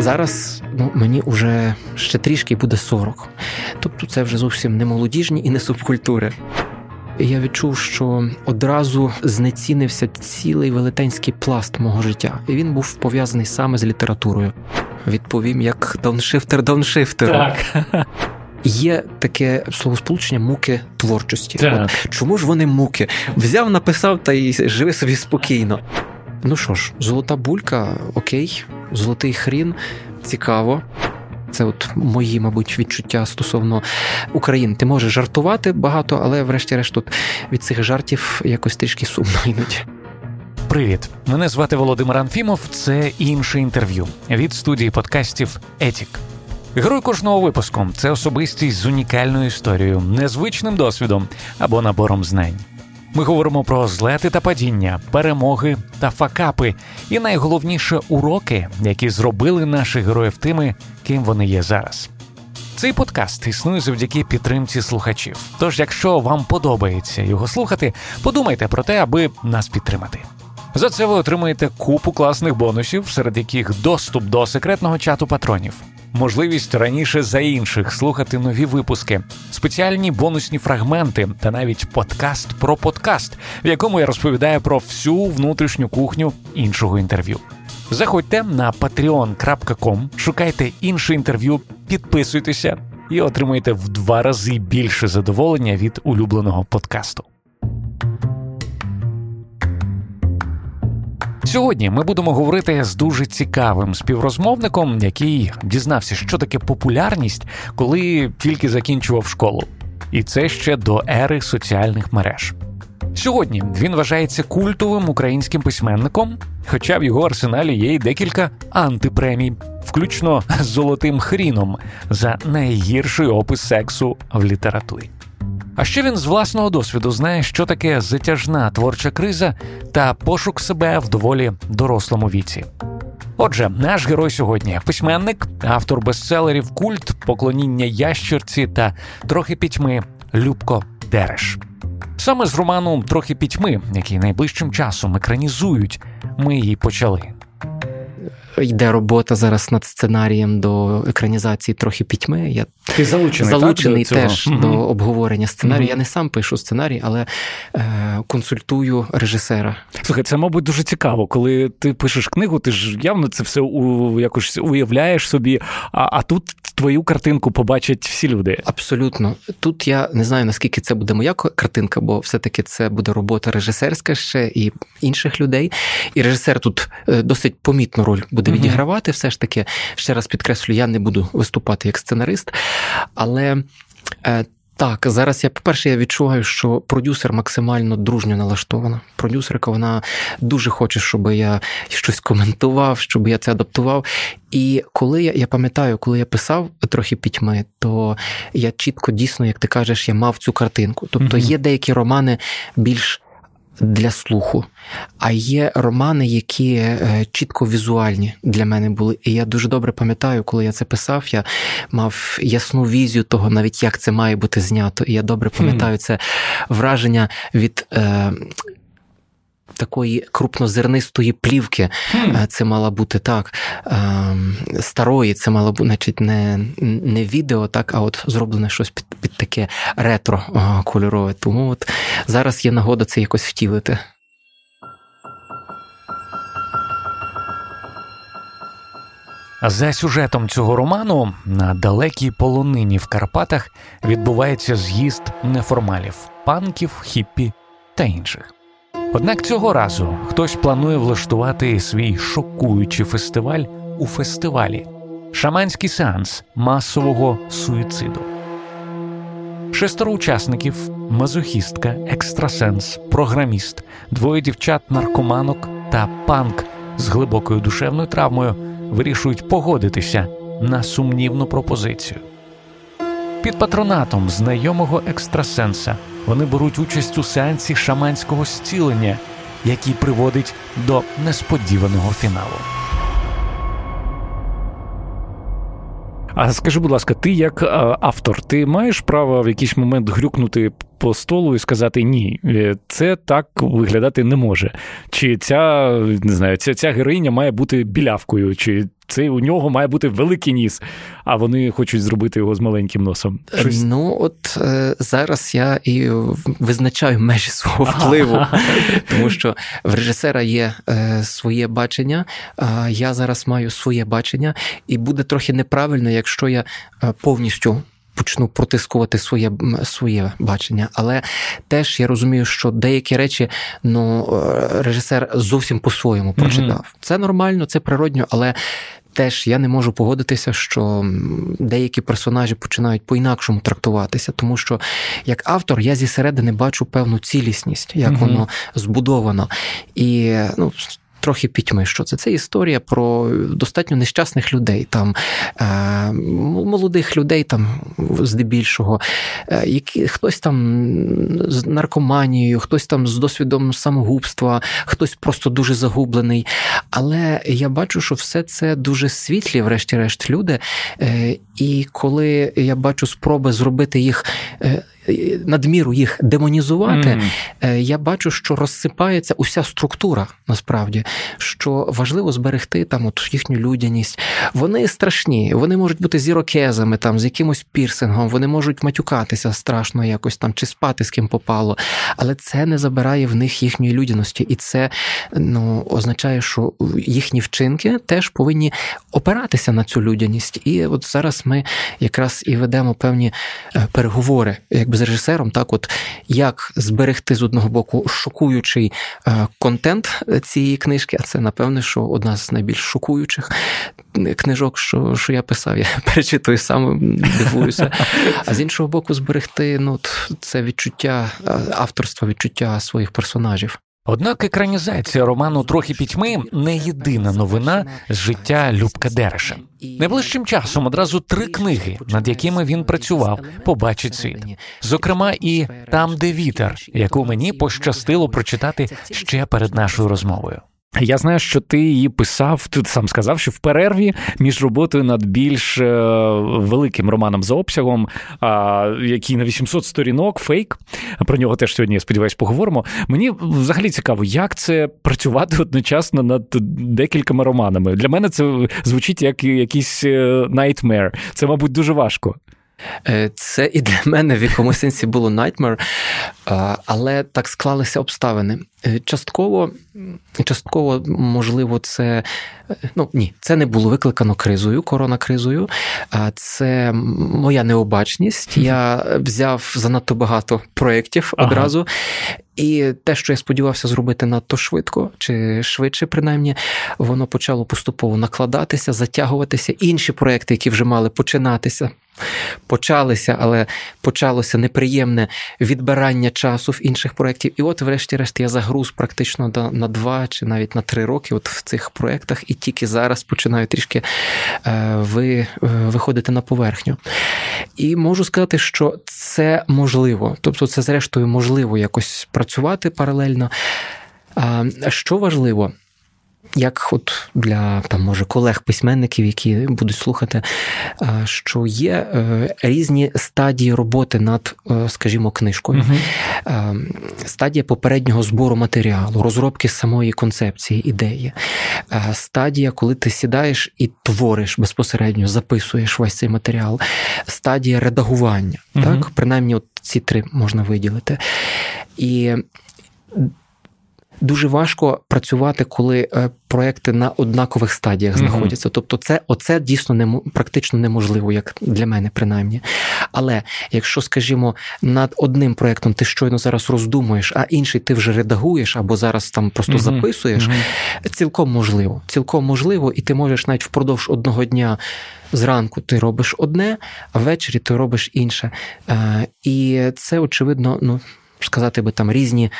Зараз ну, мені вже ще трішки буде 40. Тобто це вже зовсім не молодіжні і не субкультури. Я відчув, що одразу знецінився цілий велетенський пласт мого життя, і він був пов'язаний саме з літературою. Відповім, як дауншифтер дауншифтеру. Так. Є таке словосполучення муки творчості. Так. От чому ж вони муки? Взяв, написав та й живи собі спокійно. Ну що ж, золота булька, окей, золотий хрін, цікаво. Це от мої, мабуть, відчуття стосовно України. Ти можеш жартувати багато, але врешті-решт тут від цих жартів якось трішки сумно іноді. Привіт, мене звати Володимир Анфімов. Це інше інтерв'ю від студії подкастів Етік. Герой кожного випуску це особистість з унікальною історією, незвичним досвідом або набором знань. Ми говоримо про злети та падіння, перемоги та факапи, і найголовніше уроки, які зробили наших героїв тими, ким вони є зараз. Цей подкаст існує завдяки підтримці слухачів. Тож, якщо вам подобається його слухати, подумайте про те, аби нас підтримати. За це ви отримаєте купу класних бонусів, серед яких доступ до секретного чату патронів, можливість раніше за інших слухати нові випуски, спеціальні бонусні фрагменти та навіть подкаст про подкаст, в якому я розповідаю про всю внутрішню кухню іншого інтерв'ю. Заходьте на patreon.com, шукайте інше інтерв'ю, підписуйтеся і отримуйте в два рази більше задоволення від улюбленого подкасту. Сьогодні ми будемо говорити з дуже цікавим співрозмовником, який дізнався, що таке популярність, коли тільки закінчував школу. І це ще до ери соціальних мереж. Сьогодні він вважається культовим українським письменником, хоча в його арсеналі є й декілька антипремій, включно з золотим хріном за найгірший опис сексу в літературі. А ще він з власного досвіду знає, що таке затяжна творча криза та пошук себе в доволі дорослому віці. Отже, наш герой сьогодні письменник, автор бестселерів Культ, поклоніння ящерці та трохи пітьми Любко Дереш. Саме з роману Трохи пітьми, який найближчим часом екранізують, ми її почали. Йде робота зараз над сценарієм до екранізації трохи пітьми. Я Ти залучений, залучений так, до теж цього? до обговорення сценарію. Мгм. Я не сам пишу сценарій, але е, консультую режисера. Слухай, це, мабуть, дуже цікаво, коли ти пишеш книгу, ти ж явно це все у, якось уявляєш собі, а, а тут твою картинку побачать всі люди. Абсолютно. Тут я не знаю, наскільки це буде моя картинка, бо все-таки це буде робота режисерська ще і інших людей. І режисер тут е, досить помітну роль буде Мгм. відігравати. Все ж таки, ще раз підкреслю, я не буду виступати як сценарист, але. е, Так, зараз я, по-перше, я відчуваю, що продюсер максимально дружньо налаштована. Продюсерка вона дуже хоче, щоб я щось коментував, щоб я це адаптував. І коли я, я пам'ятаю, коли я писав трохи пітьми, то я чітко дійсно, як ти кажеш, я мав цю картинку. Тобто є деякі романи більш для слуху, а є романи, які е, чітко візуальні для мене були. І я дуже добре пам'ятаю, коли я це писав, я мав ясну візію того, навіть як це має бути знято. І я добре пам'ятаю це враження від. Е, Такої крупнозернистої плівки Е, це мала бути так. е, Старої, це мало бути, значить, не, не відео, так, а от зроблене щось під, під таке ретро е, кольорове. Тому от зараз є нагода це якось втілити. За сюжетом цього роману на далекій полонині в Карпатах відбувається з'їзд неформалів, панків, хіппі та інших. Однак цього разу хтось планує влаштувати свій шокуючий фестиваль у фестивалі шаманський сеанс масового суїциду. Шестеро учасників мазохістка, екстрасенс, програміст, двоє дівчат-наркоманок та панк з глибокою душевною травмою вирішують погодитися на сумнівну пропозицію. Під патронатом знайомого екстрасенса вони беруть участь у сеансі шаманського зцілення, який приводить до несподіваного фіналу. А скажи, будь ласка, ти як е, автор, ти маєш право в якийсь момент грюкнути по столу і сказати ні, е, це так виглядати не може. Чи ця не знаю, ця, ця героїня має бути білявкою, чи, це у нього має бути великий ніс, а вони хочуть зробити його з маленьким носом. Щось... Ну, от е, зараз я і визначаю межі свого впливу, тому що в режисера є е, своє бачення, а я зараз маю своє бачення, і буде трохи неправильно, якщо я е, повністю почну протискувати своє своє бачення. Але теж я розумію, що деякі речі ну, е, режисер зовсім по-своєму прочитав. Mm-hmm. Це нормально, це природньо, але. Теж я не можу погодитися, що деякі персонажі починають по-інакшому трактуватися, тому що як автор я зі середини бачу певну цілісність, як mm-hmm. воно збудовано. І ну, трохи пітьми, що це. Це історія про достатньо нещасних людей, там е, молодих людей, там здебільшого, е, які хтось там з наркоманією, хтось там з досвідом самогубства, хтось просто дуже загублений. Але я бачу, що все це дуже світлі, врешті-решт, люди. Е, і коли я бачу спроби зробити їх надміру їх демонізувати, mm. я бачу, що розсипається уся структура насправді, що важливо зберегти там от їхню людяність. Вони страшні, вони можуть бути зірокезами, там з якимось пірсингом, вони можуть матюкатися страшно якось там чи спати з ким попало, але це не забирає в них їхньої людяності, і це ну, означає, що їхні вчинки теж повинні опиратися на цю людяність. І от зараз ми якраз і ведемо певні е, переговори, якби з режисером, так от як зберегти з одного боку шокуючий е, контент цієї книжки, а це напевне, що одна з найбільш шокуючих книжок, що що я писав. Я перечитую сам, дивуюся. А з іншого боку, зберегти ну, це відчуття е, авторства, відчуття своїх персонажів. Однак екранізація роману Трохи пітьми не єдина новина з життя Любка Дереша. Найближчим часом одразу три книги, над якими він працював, побачить світ. Зокрема, і там, де вітер, яку мені пощастило прочитати ще перед нашою розмовою. Я знаю, що ти її писав. Ти сам сказав, що в перерві між роботою над більш е, великим романом за обсягом, який на 800 сторінок, фейк. Про нього теж сьогодні, я сподіваюся, поговоримо. Мені взагалі цікаво, як це працювати одночасно над декількома романами. Для мене це звучить як якийсь nightmare. Це, мабуть, дуже важко. Е, це і для мене в якомусь сенсі було nightmare, але так склалися обставини. Е, частково, частково, можливо, це е, ну ні, це не було викликано кризою, коронакризою, а це моя необачність. Я взяв занадто багато проєктів ага. одразу. І те, що я сподівався зробити надто швидко, чи швидше, принаймні, воно почало поступово накладатися, затягуватися. Інші проекти, які вже мали починатися, почалися, але почалося неприємне відбирання часу в інших проєктів. І от, врешті-решт, я загруз практично на два чи навіть на три роки от в цих проєктах, і тільки зараз починаю трішки е, ви, е, виходити на поверхню. І можу сказати, що це можливо. Тобто, це, зрештою, можливо якось працювати паралельно. Що важливо, як от для там, може, колег-письменників, які будуть слухати, що є е, різні стадії роботи над, е, скажімо, книжкою, uh стадія попереднього збору матеріалу, розробки самої концепції, ідеї, стадія, коли ти сідаєш і твориш безпосередньо, записуєш весь цей матеріал, стадія редагування, uh так, принаймні, от ці три можна виділити. І дуже важко працювати, коли е, проекти на однакових стадіях знаходяться. Mm-hmm. Тобто, це оце дійсно не практично неможливо, як для мене, принаймні. Але якщо, скажімо, над одним проектом ти щойно зараз роздумуєш, а інший ти вже редагуєш або зараз там просто mm-hmm. записуєш, mm-hmm. цілком можливо. Цілком можливо, і ти можеш навіть впродовж одного дня. Зранку ти робиш одне, а ввечері ти робиш інше. Е, і це, очевидно, ну сказати би там різні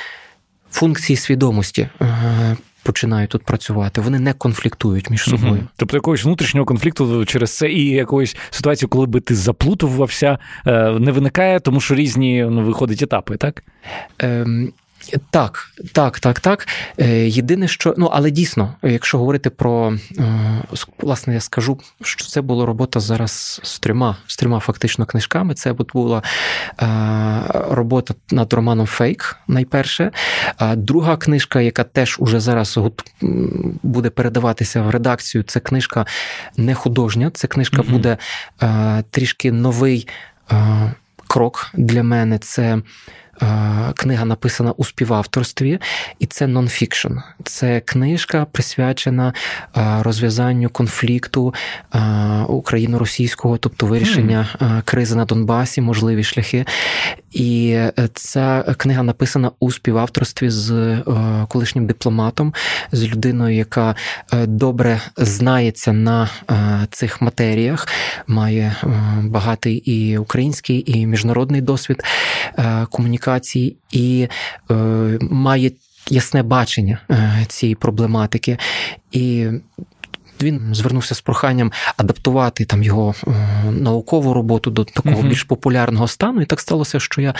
функції свідомості. Е, починають тут працювати, вони не конфліктують між собою. Угу. Тобто якогось внутрішнього конфлікту через це і якоїсь ситуації, коли би ти заплутувався, е, не виникає, тому що різні ну, виходять етапи, так? Ем, Так, так, так, так. Е, єдине, що ну, але дійсно, якщо говорити про е, власне, я скажу, що це була робота зараз з трьома з трьома фактично книжками. Це була е, робота над романом Фейк, найперше. Друга книжка, яка теж уже зараз буде передаватися в редакцію, це книжка не художня. Це книжка mm буде трішки новий крок для мене. Це книга написана у співавторстві, і це нонфікшн. Це книжка присвячена е, розв'язанню конфлікту е, україно-російського, тобто вирішення кризи на Донбасі, можливі шляхи. І ця книга написана у співавторстві з колишнім дипломатом, з людиною, яка добре знається на цих матеріях, має багатий і український, і міжнародний досвід комунікації і е, має ясне бачення е, цієї проблематики. І він звернувся з проханням адаптувати там його е, наукову роботу до такого uh-huh. більш популярного стану. І так сталося, що я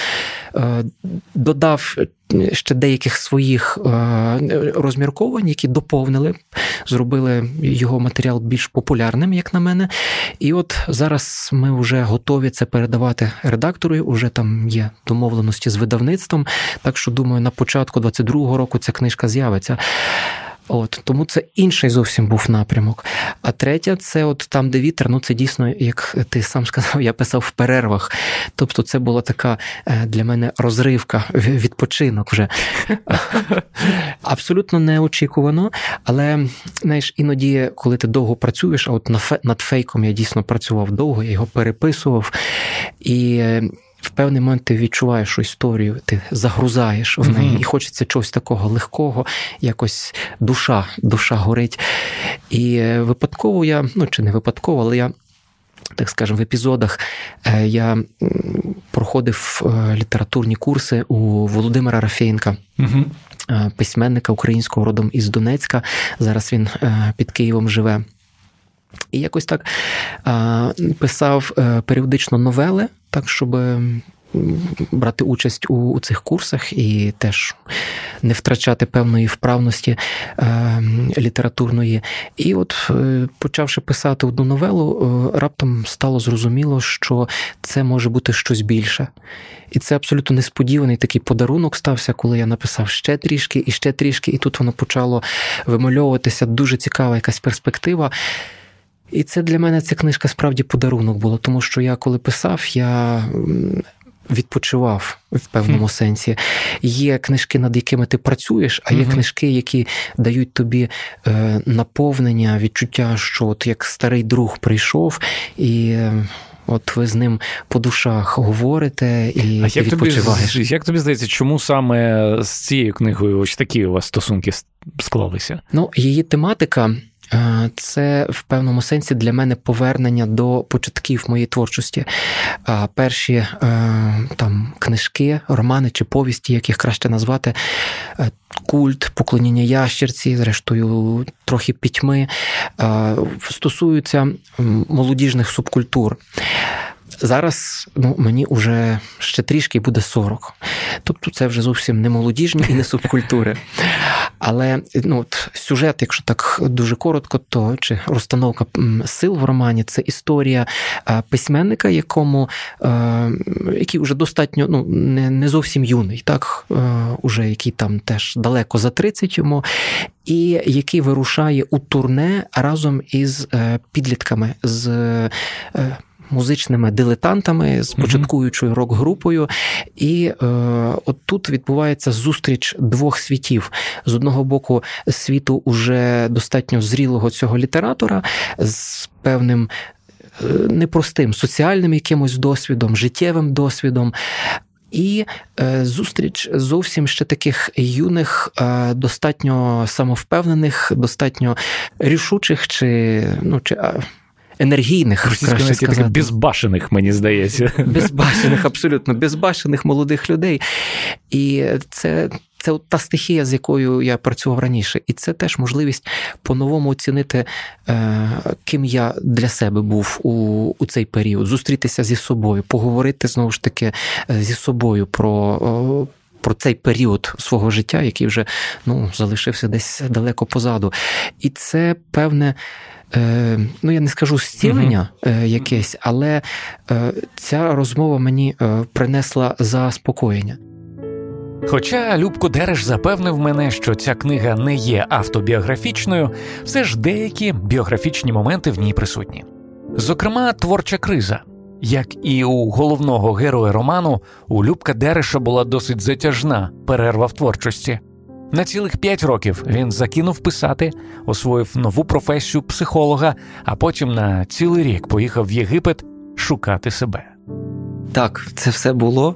е, додав ще деяких своїх е, розмірковань, які доповнили, зробили його матеріал більш популярним, як на мене. І от зараз ми вже готові це передавати редактору. Уже там є домовленості з видавництвом. Так що думаю, на початку 22-го року ця книжка з'явиться. От Тому це інший зовсім був напрямок. А третя це от там, де вітер, ну це дійсно, як ти сам сказав, я писав в перервах. Тобто, це була така е, для мене розривка, відпочинок вже. Абсолютно неочікувано. Але знаєш, іноді, коли ти довго працюєш, а от над фейком я дійсно працював довго, я його переписував. І в певний момент ти відчуваєш історію, ти загрузаєш в неї, і хочеться чогось такого легкого, якось душа, душа горить. І е, випадково я, ну чи не випадково, але я. Так скажемо, в епізодах е, я проходив е, літературні курси у Володимира Рафєєнка, угу. письменника українського родом із Донецька. Зараз він під Києвом живе. І якось так писав періодично новели так, щоб брати участь у, у цих курсах і теж не втрачати певної вправності е, літературної. І от, е, почавши писати одну новелу, е, раптом стало зрозуміло, що це може бути щось більше. І це абсолютно несподіваний такий подарунок стався, коли я написав ще трішки і ще трішки, і тут воно почало вимальовуватися дуже цікава якась перспектива. І це для мене ця книжка справді подарунок була, тому що я коли писав, я. Відпочивав в певному mm. сенсі. Є книжки, над якими ти працюєш, а є mm-hmm. книжки, які дають тобі е, наповнення, відчуття, що от як старий друг прийшов, і от ви з ним по душах говорите і а як відпочиваєш. Тобі, як тобі здається, чому саме з цією книгою ось такі у вас стосунки склалися? Ну, її тематика. Е, це в певному сенсі для мене повернення до початків моєї творчості. Е, перші е, там книжки, романи чи повісті, як їх краще назвати, культ, поклоніння ящерці, зрештою, трохи пітьми, стосуються молодіжних субкультур. Зараз ну, мені вже ще трішки буде 40. Тобто це вже зовсім не молодіжні і не субкультури. Але ну, от, сюжет, якщо так дуже коротко, то чи розстановка сил в романі це історія е, письменника, якому е, який вже достатньо ну, не не зовсім юний, так, е, уже який там теж далеко за 30 йому, і який вирушає у турне разом із підлітками. з музичними дилетантами з початкуючою рок-групою. І е, от тут відбувається зустріч двох світів: з одного боку, світу уже достатньо зрілого цього літератора з певним. Е, непростим соціальним якимось досвідом, життєвим досвідом, і е, зустріч зовсім ще таких юних, е, достатньо самовпевнених, достатньо рішучих чи ну чи енергійних краще сказати. безбашених, мені здається. Безбашених, абсолютно безбашених молодих людей. І це. Це та стихія, з якою я працював раніше, і це теж можливість по-новому оцінити, е, ким я для себе був у у цей період, зустрітися зі собою, поговорити знову ж таки е, зі собою про про цей період свого життя, який вже ну, залишився десь далеко позаду. І це певне. Ну, я не скажу зцілення uh-huh. якесь, але ця розмова мені принесла заспокоєння. Хоча Любко Дереш запевнив мене, що ця книга не є автобіографічною, все ж деякі біографічні моменти в ній присутні. Зокрема, творча криза. Як і у головного героя роману, у Любка Дереша була досить затяжна перерва в творчості. На цілих п'ять років він закинув писати, освоїв нову професію психолога, а потім на цілий рік поїхав в Єгипет шукати себе. Так, це все було.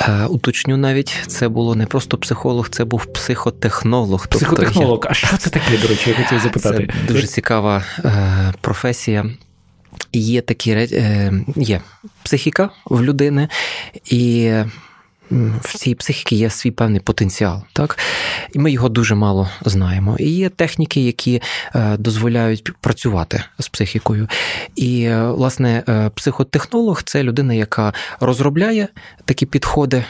Е, уточню навіть, це було не просто психолог, це був психотехнолог. Тобто психотехнолог. Тобто, а що це таке, до речі, я хотів запитати? Це Дуже цікава е, професія. Є такі е, є психіка в людини, і в цій психіки є свій певний потенціал, так і ми його дуже мало знаємо. І є техніки, які е, дозволяють працювати з психікою. І, е, власне, е, психотехнолог це людина, яка розробляє такі підходи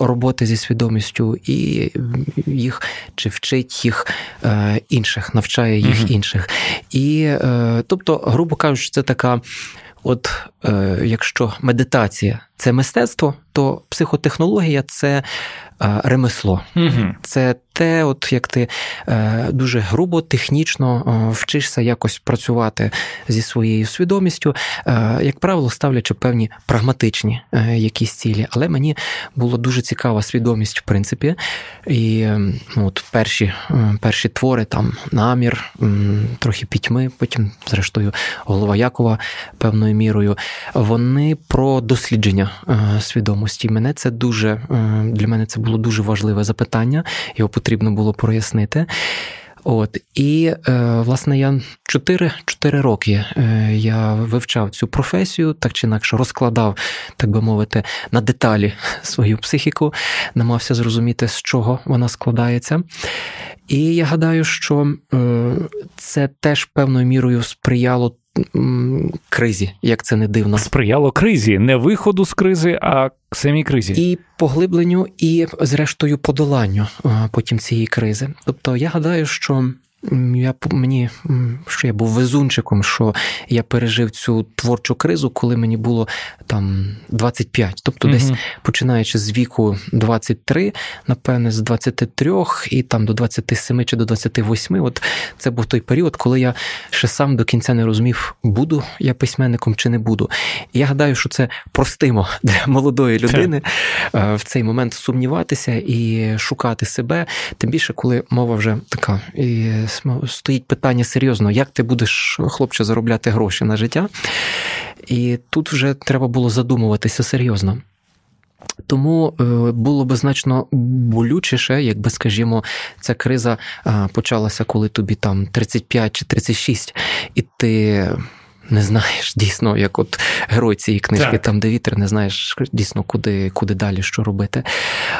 роботи зі свідомістю, і їх чи вчить їх інших, навчає їх інших. І тобто, грубо кажучи, це така. От е, якщо медитація це мистецтво, то психотехнологія це е, ремесло. Угу. Це те, от як ти е, дуже грубо, технічно е, вчишся якось працювати зі своєю свідомістю, е, як правило, ставлячи певні прагматичні якісь цілі. Але мені було дуже цікава свідомість, в принципі. І ну, от перші перші твори, там намір, трохи пітьми, потім, зрештою, голова Якова певною мірою, вони про дослідження свідомості. Мене це дуже для мене це було дуже важливе запитання. Його було прояснити. От і е, власне я 4 4 роки е, я вивчав цю професію, так чи інакше розкладав, так би мовити, на деталі свою психіку, намагався зрозуміти, з чого вона складається. І я гадаю, що е, це теж певною мірою сприяло кризі, як це не дивно. Сприяло кризі, не виходу з кризи, а самій кризі. І поглибленню, і, зрештою, подоланню потім цієї кризи. Тобто, я гадаю, що я мені що я був везунчиком, що я пережив цю творчу кризу, коли мені було там 25. Тобто, десь починаючи з віку 23, напевне, з 23 і там до 27 чи до 28. От це був той період, коли я ще сам до кінця не розумів, буду я письменником чи не буду. І я гадаю, що це простимо для молодої людини е, в цей момент сумніватися і шукати себе. Тим більше, коли мова вже така. і стоїть питання серйозно, як ти будеш, хлопче, заробляти гроші на життя. І тут вже треба було задумуватися серйозно. Тому е, було би значно болючіше, якби, скажімо, ця криза почалася, коли тобі там 35 чи 36, і ти не знаєш дійсно, як от герой цієї книжки, так. там де вітер, не знаєш дійсно, куди куди далі що робити.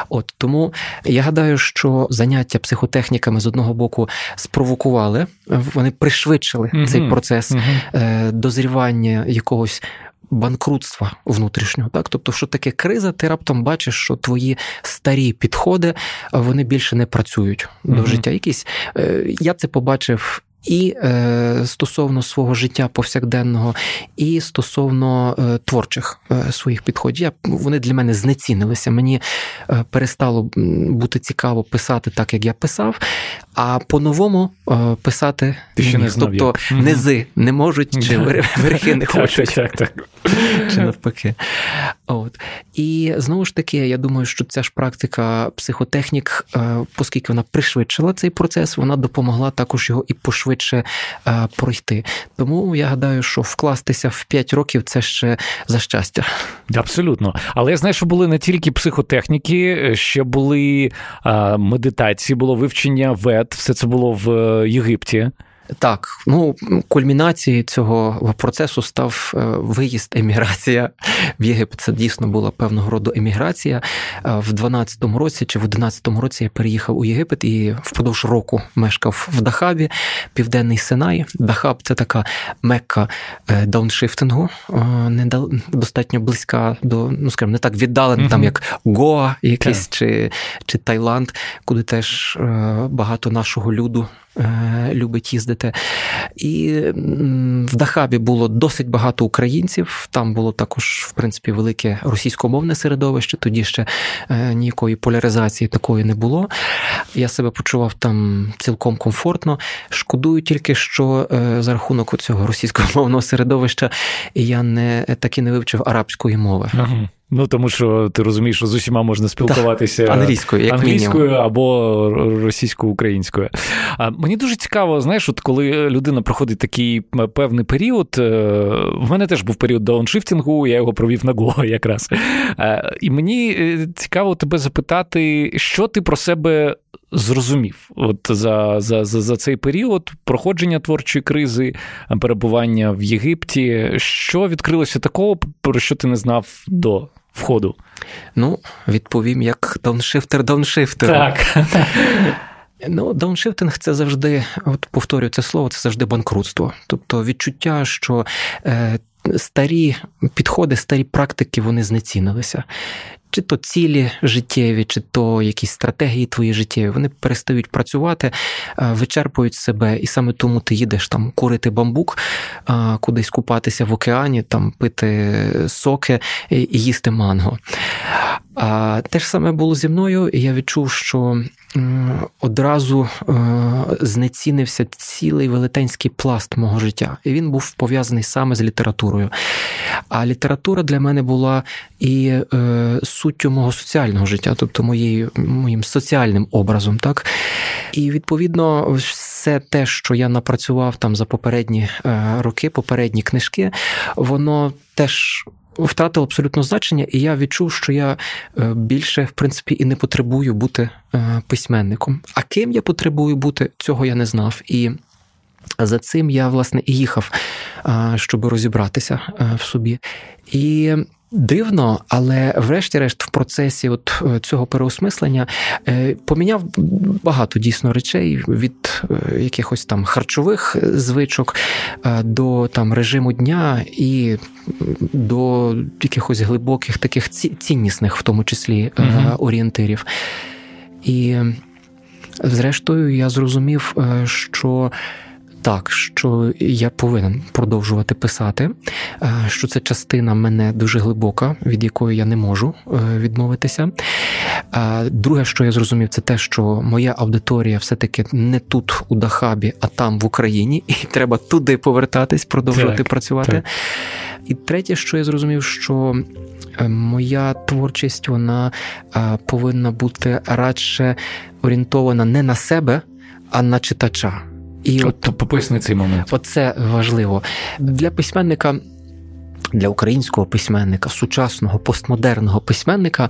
От Тому я гадаю, що заняття психотехніками з одного боку спровокували, вони пришвидшили угу. цей процес угу. дозрівання якогось. Банкрутства внутрішнього, так тобто, що таке криза, ти раптом бачиш, що твої старі підходи вони більше не працюють mm до життя. Якісь е, я це побачив і е, стосовно свого життя повсякденного, і стосовно е, творчих е, своїх підходів. Я, Вони для мене знецінилися. Мені е, перестало бути цікаво писати так, як я писав, а по-новому е, писати Ти ще не знав, тобто як. низи не можуть, чи верхи не хочуть. Так, так, так. Чи навпаки. От. І знову ж таки, я думаю, що ця ж практика психотехнік, е, оскільки вона пришвидшила цей процес, вона допомогла також його і пошвидше е, пройти. Тому я гадаю, що вкластися в 5 років це ще за щастя. Абсолютно. Але я знаю, що були не тільки психотехніки, ще були медитації, було вивчення вед, все це було в Єгипті. Так, ну кульмінацією цього процесу став е, виїзд, еміграція в Єгипет. Це дійсно була певного роду еміграція. Е, в 12-му році чи в 11-му році я переїхав у Єгипет і впродовж року мешкав в Дахабі, Південний Синай. Дахаб це така мекка е, дауншифтингу, достатньо близька до, ну скажімо, не так віддалена, mm-hmm. там як Гоа, якийсь yeah. чи, чи Таїланд, куди теж багато нашого люду любить їздити. І в Дахабі було досить багато українців. Там було також, в принципі, велике російськомовне середовище. Тоді ще е, ніякої поляризації такої не було. Я себе почував там цілком комфортно. Шкодую тільки, що е, за рахунок цього російськомовного середовища я не так і не вивчив арабської мови. Ага. Ну тому що ти розумієш, що з усіма можна спілкуватися так, англійською, як англійською мінімум. або російсько-українською. А мені дуже цікаво, знаєш, от коли людина проходить такий певний період. Е, в мене теж був період дауншифтингу, я його провів на Go якраз. Е, і мені е, цікаво тебе запитати, що ти про себе зрозумів от за, за, за, за цей період проходження творчої кризи, перебування в Єгипті. Що відкрилося такого, про що ти не знав до? Входу? Ну, відповім як дауншифтер дауншифтер. Так. Ну, дауншифтинг це завжди, от повторюю це слово, це завжди банкрутство. Тобто відчуття, що е, старі підходи, старі практики вони знецінилися чи то цілі життєві, чи то якісь стратегії твої життєві, вони перестають працювати, вичерпують себе, і саме тому ти їдеш там курити бамбук, кудись купатися в океані, там пити соки і їсти манго. Те ж саме було зі мною, і я відчув, що одразу е, знецінився цілий велетенський пласт мого життя. І він був пов'язаний саме з літературою. А література для мене була і е, суттю мого соціального життя, тобто моєю, моїм соціальним образом. так. І відповідно, все те, що я напрацював там за попередні е, роки, попередні книжки, воно теж втратило абсолютно значення, і я відчув, що я е, більше, в принципі, і не потребую бути е, письменником. А ким я потребую бути, цього я не знав. І за цим я, власне, і їхав, е, щоб розібратися в собі. І Дивно, але врешті-решт, в процесі от е, цього переосмислення е, поміняв багато дійсно речей від е, якихось там харчових звичок до там режиму дня і до якихось глибоких таких ціннісних, в тому числі, uh орієнтирів. І, зрештою, я зрозумів, що так, що я повинен продовжувати писати, е, що це частина мене дуже глибока, від якої я не можу е, відмовитися. Е, друге, що я зрозумів, це те, що моя аудиторія все-таки не тут, у Дахабі, а там в Україні, і треба туди повертатись, продовжувати так, працювати. Так. І третє, що я зрозумів, що моя творчість вона повинна бути радше орієнтована не на себе, а на читача. І от, от поясни цей момент. Оце важливо для письменника. Для українського письменника, сучасного постмодерного письменника,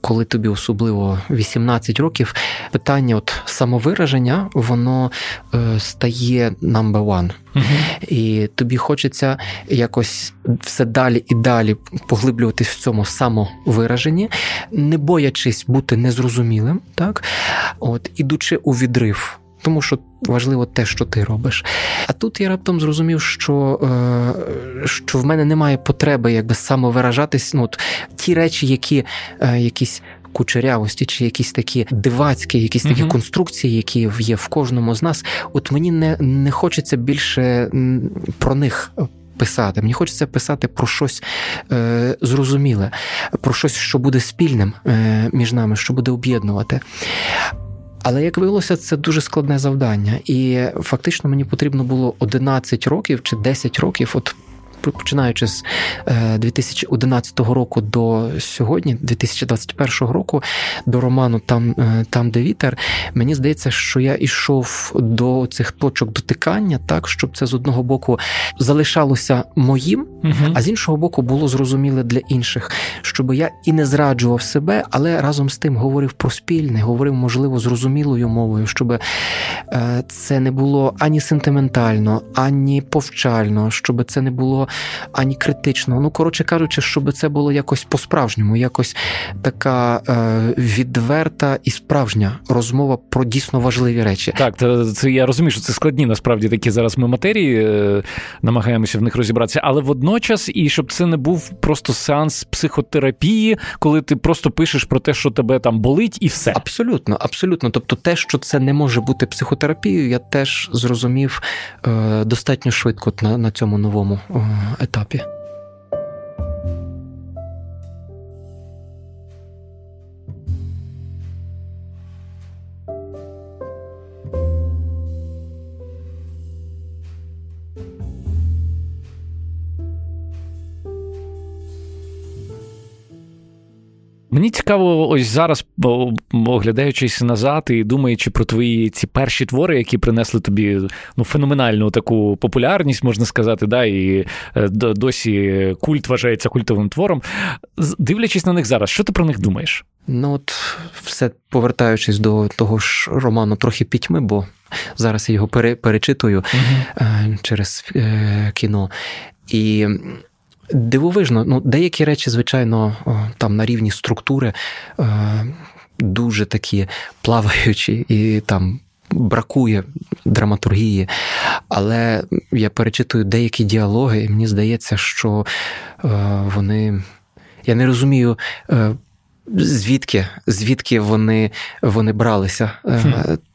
коли тобі особливо 18 років, питання от самовираження, воно е, стає number one. Угу. І тобі хочеться якось все далі і далі поглиблюватись в цьому самовираженні, не боячись бути незрозумілим, так? От, ідучи у відрив тому що важливо те, що ти робиш. А тут я раптом зрозумів, що е, що в мене немає потреби якби самовиражатись. Ну, от, ті речі, які е, якісь. Кучерявості, чи якісь такі дивацькі, якісь такі uh-huh. конструкції, які є в кожному з нас. От мені не не хочеться більше про них писати. Мені хочеться писати про щось е, зрозуміле, про щось, що буде спільним е, між нами, що буде об'єднувати. Але як виявилося, це дуже складне завдання. І фактично мені потрібно було 11 років чи 10 років от починаючи з 2011 року до сьогодні, 2021 року, до роману Там, там де вітер, мені здається, що я йшов до цих точок дотикання, так щоб це з одного боку залишалося моїм, угу. а з іншого боку, було зрозуміле для інших, щоб я і не зраджував себе, але разом з тим говорив про спільне, говорив, можливо, зрозумілою мовою, щоб е, це не було ані сентиментально, ані повчально, щоб це не було ані критично. Ну, коротше кажучи, щоб це було якось по-справжньому, якось така е, відверта і справжня розмова про дійсно важливі речі. Так, це я розумію, що це складні насправді такі зараз ми матерії, е, намагаємося в них розібратися, але водночас, і щоб це не був просто сеанс психотерапії, коли ти просто пишеш про те, що тебе там болить, і все. Абсолютно, абсолютно. Тобто, те, що це не може бути психотерапією, я теж зрозумів е, достатньо швидко на, на цьому новому е, Мені цікаво, ось зараз, оглядаючись назад і думаючи про твої ці перші твори, які принесли тобі ну, феноменальну таку популярність, можна сказати, да, і е, досі культ вважається культовим твором. Дивлячись на них зараз, що ти про них думаєш? Ну, от все повертаючись до того ж роману трохи пітьми, бо зараз я його перечитую uh через е, кіно. І Дивовижно, ну деякі речі, звичайно, там на рівні структури е, дуже такі плаваючі і там. Бракує драматургії, але я перечитую деякі діалоги, і мені здається, що е, вони. Я не розумію, е, звідки звідки вони вони бралися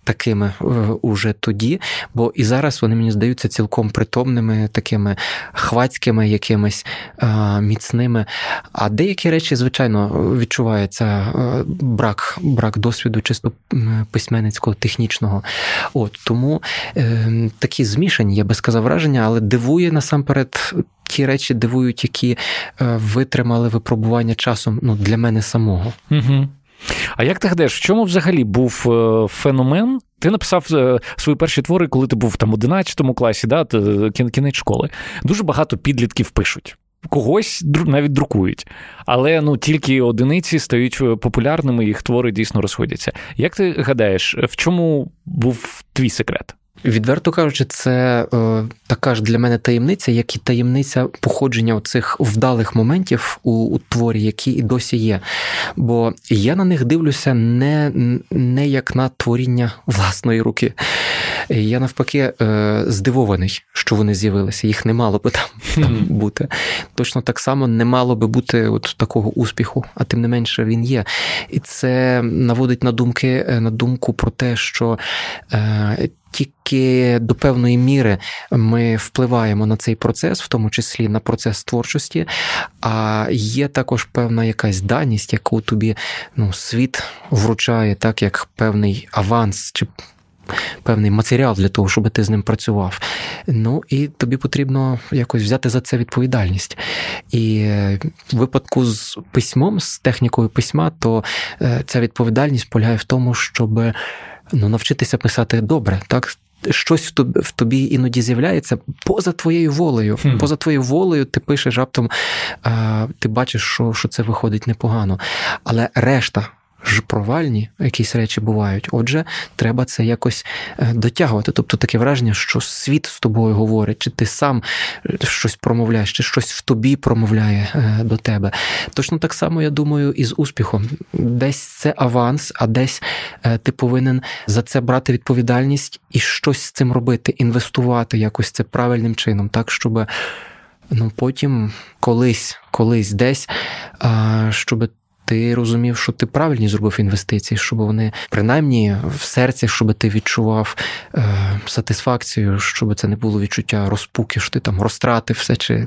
такими е, уже тоді, бо і зараз вони мені здаються цілком притомними, такими хвацькими, якимись міцними. А деякі речі, звичайно, відчувається е, брак брак досвіду, чисто письменницького, технічного. От Тому е, такі змішані, я би сказав, враження, але дивує насамперед. Ті речі дивують, які е, витримали випробування часом ну, для мене самого. Угу. А як ти гадаєш, в чому взагалі був е, феномен? Ти написав е, свої перші твори, коли ти був там в 11 класі, да, кінець школи. Дуже багато підлітків пишуть. Когось навіть друкують, але ну тільки одиниці стають популярними, їх твори дійсно розходяться. Як ти гадаєш, в чому був твій секрет? Відверто кажучи, це е, така ж для мене таємниця, як і таємниця походження цих вдалих моментів у, у творі, які і досі є. Бо я на них дивлюся не не як на творіння власної руки. Я навпаки е, здивований, що вони з'явилися. Їх не мало би там бути. Точно так само не мало би бути от такого успіху, а тим не менше він є. І це наводить на думки на думку про те, що. Е, тільки до певної міри ми впливаємо на цей процес, в тому числі на процес творчості, а є також певна якась даність, яку тобі ну, світ вручає, так як певний аванс чи. Певний матеріал для того, щоб ти з ним працював. Ну і тобі потрібно якось взяти за це відповідальність. І в випадку з письмом, з технікою письма, то е, ця відповідальність полягає в тому, щоб ну, навчитися писати добре, так? Щось в тобі в тобі іноді з'являється поза твоєю волею. Mm. Поза твоєю волею ти пишеш раптом, а, ти бачиш, що що це виходить непогано. Але решта ж провальні якісь речі бувають. Отже, треба це якось е, дотягувати. Тобто таке враження, що світ з тобою говорить, чи ти сам е, щось промовляєш, чи щось в тобі промовляє е, до тебе. Точно так само, я думаю, і з успіхом. Десь це аванс, а десь ти повинен за це брати відповідальність і щось з цим робити, інвестувати якось це правильним чином, так щоб. Ну, потім колись, колись десь, щоб ти розумів, що ти правильні зробив інвестиції, щоб вони принаймні в серці, щоб ти відчував е, сатисфакцію, щоб це не було відчуття розпуки, що ти там розтратив все чи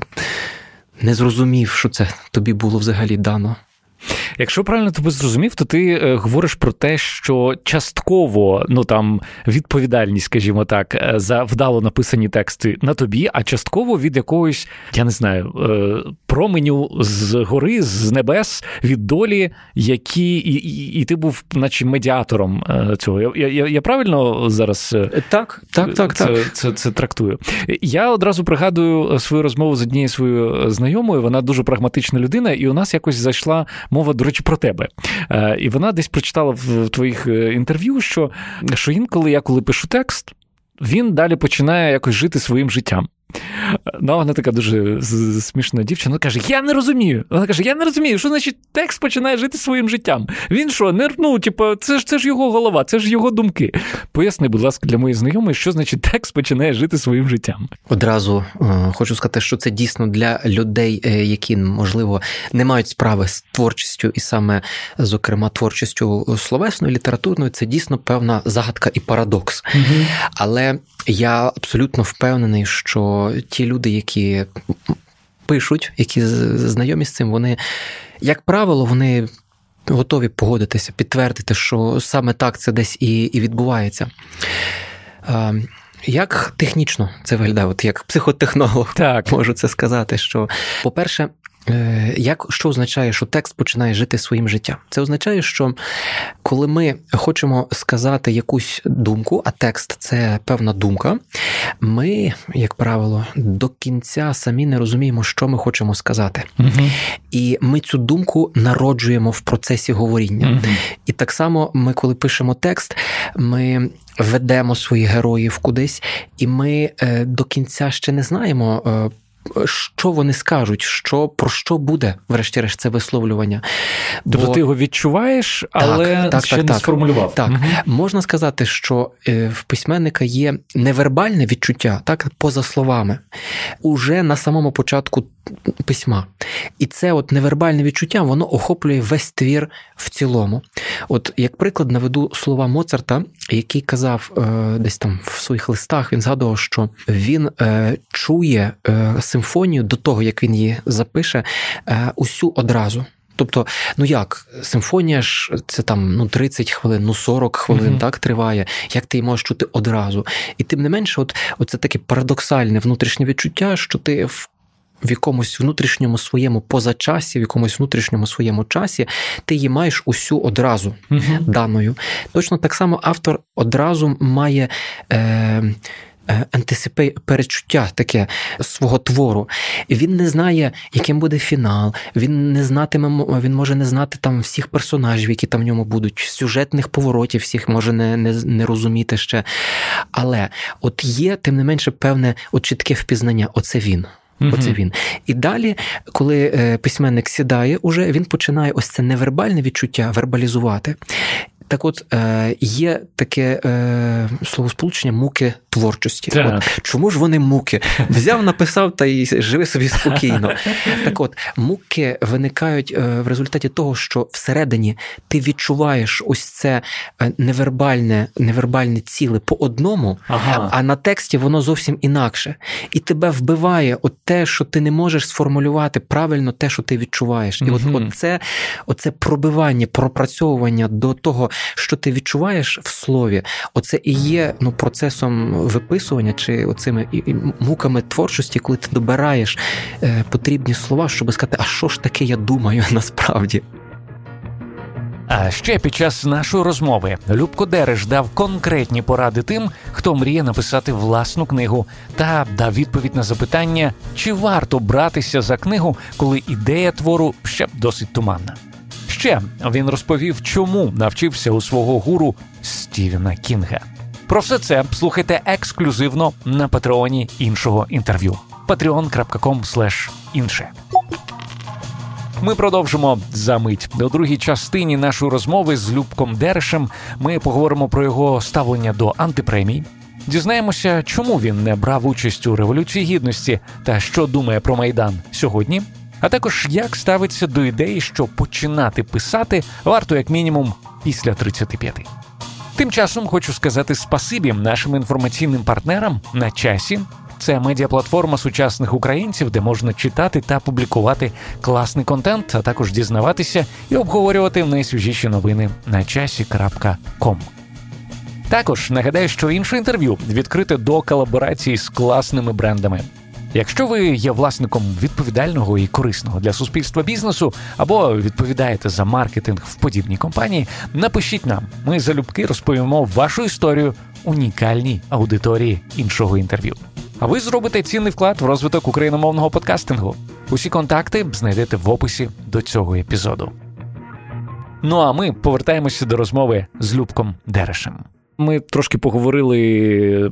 не зрозумів, що це тобі було взагалі дано. Якщо правильно тебе зрозумів, то ти е, говориш про те, що частково ну там відповідальність, скажімо так, е, за вдало написані тексти на тобі, а частково від якогось, я не знаю, е, променю з гори, з небес, від долі, які і, і, і ти був, наче медіатором цього. Я я, я правильно зараз так, так, так, це, так. Це, це, це трактую. Я одразу пригадую свою розмову з однією своєю знайомою. Вона дуже прагматична людина, і у нас якось зайшла мова, до речі, про тебе. Е, і вона десь прочитала в твоїх е, інтерв'ю, що, що інколи я коли пишу текст, він далі починає якось жити своїм життям. Ну, вона така дуже смішна дівчина. Вона каже: Я не розумію. Вона каже: Я не розумію, що значить текст починає жити своїм життям. Він що, не ну, типу, це ж це ж його голова, це ж його думки. Поясни, будь ласка, для моєї знайомої, що значить текст починає жити своїм життям. Одразу е, хочу сказати, що це дійсно для людей, е, які можливо не мають справи з творчістю, і саме, зокрема, творчістю словесною, літературною, це дійсно певна загадка і парадокс. Угу. Але я абсолютно впевнений, що ті люди, які пишуть, які знайомі з цим, вони, як правило, вони готові погодитися, підтвердити, що саме так це десь і, і відбувається. Як технічно це виглядає, От як психотехнолог, так можу це сказати. Що, по-перше, як що означає, що текст починає жити своїм життям? Це означає, що коли ми хочемо сказати якусь думку, а текст це певна думка, ми, як правило, до кінця самі не розуміємо, що ми хочемо сказати. Угу. І ми цю думку народжуємо в процесі говоріння. Угу. І так само, ми, коли пишемо текст, ми ведемо своїх героїв кудись, і ми е, до кінця ще не знаємо. Е, що вони скажуть, що про що буде, врешті-решт, це висловлювання. Тобто Бо... ти його відчуваєш, але так, так, ще так, не сформулював. Так, угу. можна сказати, що е, в письменника є невербальне відчуття, так, поза словами, уже на самому початку письма. І це от невербальне відчуття, воно охоплює весь твір в цілому. От, як приклад, наведу слова Моцарта, який казав е, десь там в своїх листах, він згадував, що він е, чує е, симфонію до того, як він її запише, е, усю одразу. Тобто, ну як, симфонія ж це там ну 30 хвилин, ну 40 хвилин, mm-hmm. так триває. Як ти її можеш чути одразу? І тим не менше, от, от це таке парадоксальне внутрішнє відчуття, що ти в в якомусь внутрішньому своєму позачасі, в якомусь внутрішньому своєму часі, ти її маєш усю одразу uh даною. Точно так само автор одразу має. Е, Е, антисипе перечуття таке свого твору. Він не знає, яким буде фінал. Він не знатиме, він може не знати там всіх персонажів, які там в ньому будуть, сюжетних поворотів, всіх може не не, не розуміти ще. Але от є, тим не менше, певне от чітке впізнання. Оце він. Оце він. І далі, коли е, письменник сідає, уже він починає ось це невербальне відчуття вербалізувати. Так от е, є таке е, словосполучення муки творчості. От, Чому ж вони муки? Взяв, написав та й живи собі спокійно. Так от, муки виникають е, в результаті того, що всередині ти відчуваєш ось це е, невербальне невербальне ціле по одному, ага. а на тексті воно зовсім інакше. І тебе вбиває от те, що ти не можеш сформулювати правильно те, що ти відчуваєш. І угу. от, це оце пробивання, пропрацьовування до того, що ти відчуваєш в слові, оце і є ну, процесом виписування чи оцими муками творчості, коли ти добираєш е, потрібні слова, щоб сказати, а що ж таке я думаю насправді. А ще під час нашої розмови Любко Дереш дав конкретні поради тим, хто мріє написати власну книгу, та дав відповідь на запитання, чи варто братися за книгу, коли ідея твору ще досить туманна. Ще він розповів, чому навчився у свого гуру Стівена Кінга. Про все це слухайте ексклюзивно на патреоні іншого інтерв'ю. patreon.com інше. Ми продовжимо за мить до другій частині нашої розмови з Любком Дерешем. Ми поговоримо про його ставлення до антипремій. Дізнаємося, чому він не брав участь у революції гідності та що думає про майдан сьогодні а також як ставиться до ідеї, що починати писати варто як мінімум після 35. Тим часом хочу сказати спасибі нашим інформаційним партнерам на часі. це медіаплатформа сучасних українців, де можна читати та публікувати класний контент, а також дізнаватися і обговорювати найсвіжіші новини на часі.ком. Також нагадаю, що інше інтерв'ю відкрите до колаборації з класними брендами. Якщо ви є власником відповідального і корисного для суспільства бізнесу або відповідаєте за маркетинг в подібній компанії, напишіть нам. Ми залюбки розповімо вашу історію унікальній аудиторії іншого інтерв'ю. А ви зробите цінний вклад в розвиток україномовного подкастингу. Усі контакти знайдете в описі до цього епізоду. Ну а ми повертаємося до розмови з Любком Дерешем. Ми трошки поговорили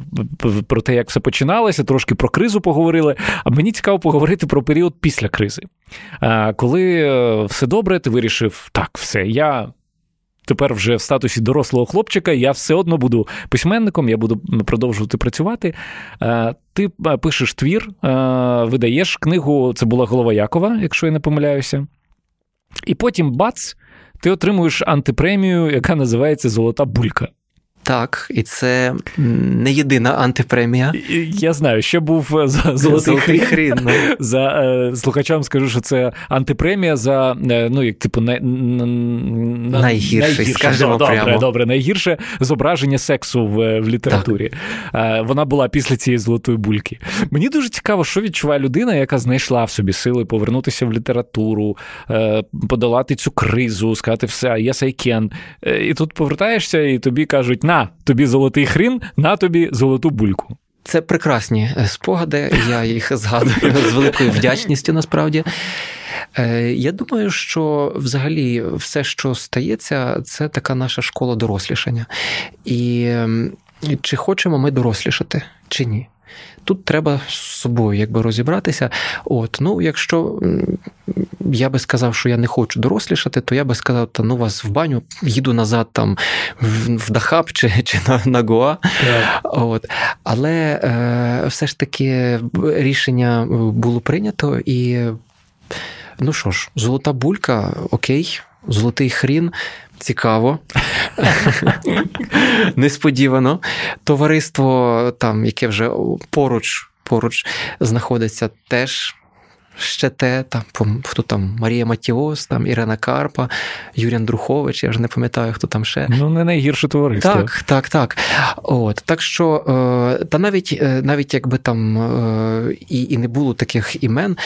про те, як все починалося, трошки про кризу поговорили. А мені цікаво поговорити про період після кризи. Коли е, все добре, ти вирішив, так, все, я. Тепер вже в статусі дорослого хлопчика я все одно буду письменником, я буду продовжувати працювати. Ти пишеш твір, видаєш книгу, це була голова Якова, якщо я не помиляюся. І потім бац, ти отримуєш антипремію, яка називається Золота булька. Так, і це не єдина антипремія. Я знаю, ще був е, за золотий хрін. хрін ну. За е, слухачам скажу, що це антипремія за е, ну як типу най, на, найгірший, найгірше. скажімо добре, прямо. добре, найгірше зображення сексу в в літературі. Е, вона була після цієї золотої бульки. Мені дуже цікаво, що відчуває людина, яка знайшла в собі сили повернутися в літературу, е, подолати цю кризу, сказати все, yes, I can. Е, і тут повертаєшся, і тобі кажуть на тобі золотий хрін, на тобі золоту бульку. Це прекрасні е, спогади, я їх згадую з великою вдячністю насправді. Е, я думаю, що взагалі все, що стається, це така наша школа дорослішання. І чи хочемо ми дорослішати, чи ні? Тут треба з собою якби розібратися. От, ну, якщо я би сказав, що я не хочу дорослішати, то я би сказав, та ну вас в баню, їду назад там в Дахаб чи чи на на Гоа. От. Але е, все ж таки рішення було прийнято, і ну що ж, золота булька, окей, золотий хрін. Цікаво, несподівано. Товариство, там, яке вже поруч поруч знаходиться, теж ще те, там, хто там Марія Матіос, там Ірина Карпа, Юрій Андрухович, я вже не пам'ятаю, хто там ще. Ну, не найгірше товариство. Так, так, так. От, Так що, е, та навіть е, навіть якби там е, і і не було таких імен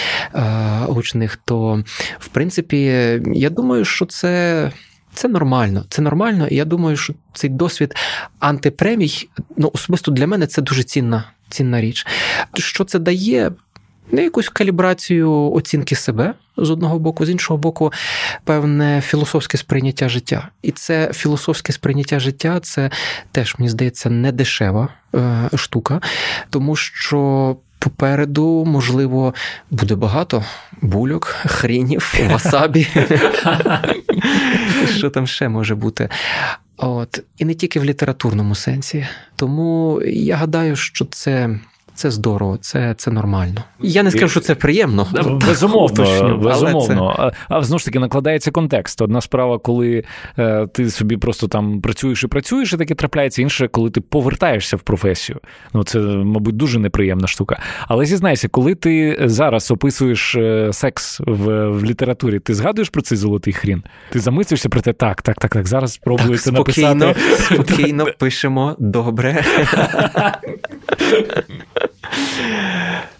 гучних, то в принципі, я думаю, що це. Це нормально, це нормально, і я думаю, що цей досвід антипремій, ну особисто для мене це дуже цінна цінна річ. Що це дає? Не якусь калібрацію оцінки себе з одного боку, з іншого боку, певне філософське сприйняття життя. І це філософське сприйняття життя це теж, мені здається, не дешева е, штука, тому що. Попереду, можливо, буде багато бульок, хрінів, васабі. Що там ще може бути? От. І не тільки в літературному сенсі. Тому я гадаю, що це це здорово, це це нормально. Я не скажу, що це приємно. Безумовно, безумовно. Це... А, а знову ж таки накладається контекст. Одна справа, коли е, ти собі просто там працюєш і працюєш, і таке трапляється. Інше, коли ти повертаєшся в професію. Ну це, мабуть, дуже неприємна штука. Але зізнайся, коли ти зараз описуєш е, секс в в літературі, ти згадуєш про цей золотий хрін? Ти замислюєшся про те, так, так, так, так. Зараз спробую це написати. Спокійно пишемо добре.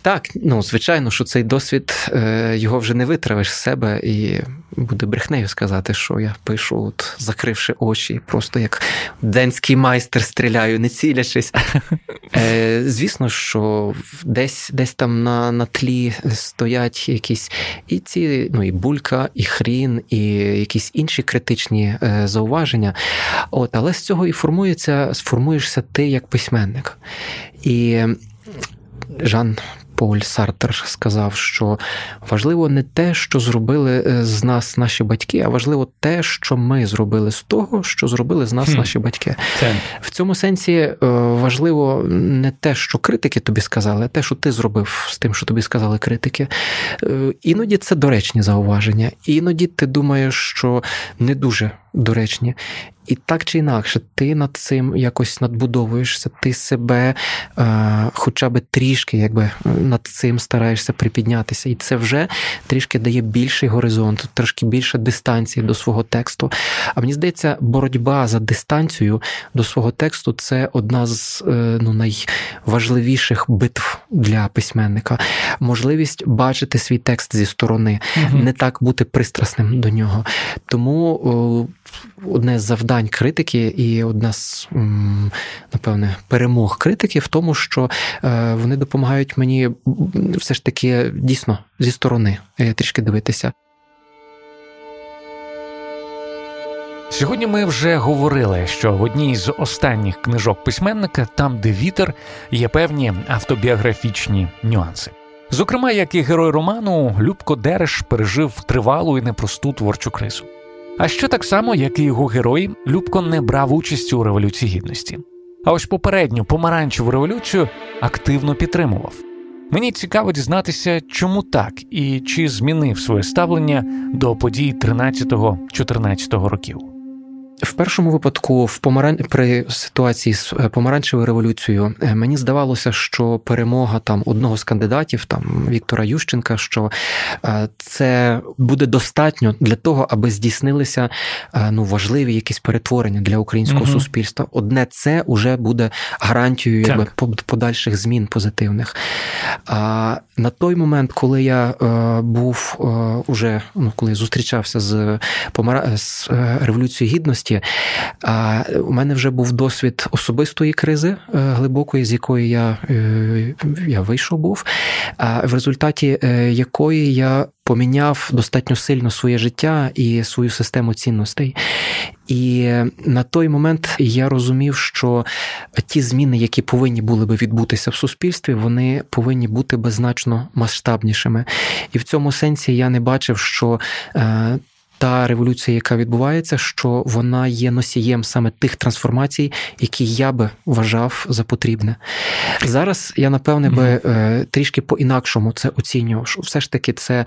Так, ну звичайно, що цей досвід е, його вже не витравиш з себе, і буде брехнею сказати, що я пишу, от закривши очі, просто як денський майстер стріляю, не цілячись. Е, звісно, що десь десь там на на тлі стоять якісь і ці, ну і булька, і хрін, і якісь інші критичні е, зауваження. От, Але з цього і формується, сформуєшся ти як письменник. І Жан Поль Сартер сказав, що важливо не те, що зробили е, з нас наші батьки, а важливо те, що ми зробили з того, що зробили з нас хм. наші батьки. Це. В цьому сенсі е, важливо не те, що критики тобі сказали, а те, що ти зробив з тим, що тобі сказали критики. Е, іноді це доречні зауваження, іноді ти думаєш, що не дуже доречні. І так чи інакше, ти над цим якось надбудовуєшся, ти себе е, хоча б трішки якби, над цим стараєшся припіднятися. І це вже трішки дає більший горизонт, трошки більше дистанції до свого тексту. А мені здається, боротьба за дистанцію до свого тексту це одна з е, ну, найважливіших битв для письменника. Можливість бачити свій текст зі сторони, угу. не так бути пристрасним до нього. Тому о, одне з завдань критики і одна з, напевне, перемог критики в тому, що е, вони допомагають мені все ж таки дійсно зі сторони е, трішки дивитися. Сьогодні ми вже говорили, що в одній з останніх книжок письменника, там, де вітер, є певні автобіографічні нюанси. Зокрема, як і герой роману, Любко Дереш пережив тривалу і непросту творчу кризу. А що так само, як і його герой, Любко не брав участі у революції гідності. А ось попередню помаранчеву революцію активно підтримував. Мені цікаво дізнатися, чому так і чи змінив своє ставлення до подій 13-14 років. В першому випадку, в помаран... при ситуації з е, помаранчевою революцією, е, мені здавалося, що перемога там одного з кандидатів, там Віктора Ющенка, що е, це буде достатньо для того, аби здійснилися ну важливі якісь перетворення для українського угу. суспільства. Одне це вже буде гарантією якби, подальших змін позитивних. А на той момент, коли я був уже ну, коли зустрічався з помара... з революцією гідності діяльності. У мене вже був досвід особистої кризи е, глибокої, з якої я е, я вийшов був, в результаті е, якої я поміняв достатньо сильно своє життя і свою систему цінностей. І на той момент я розумів, що ті зміни, які повинні були би відбутися в суспільстві, вони повинні бути беззначно масштабнішими. І в цьому сенсі я не бачив, що та революція, яка відбувається, що вона є носієм саме тих трансформацій, які я би вважав за потрібне. Зараз я напевне би е, трішки по-інакшому це оцінював. Все ж таки, це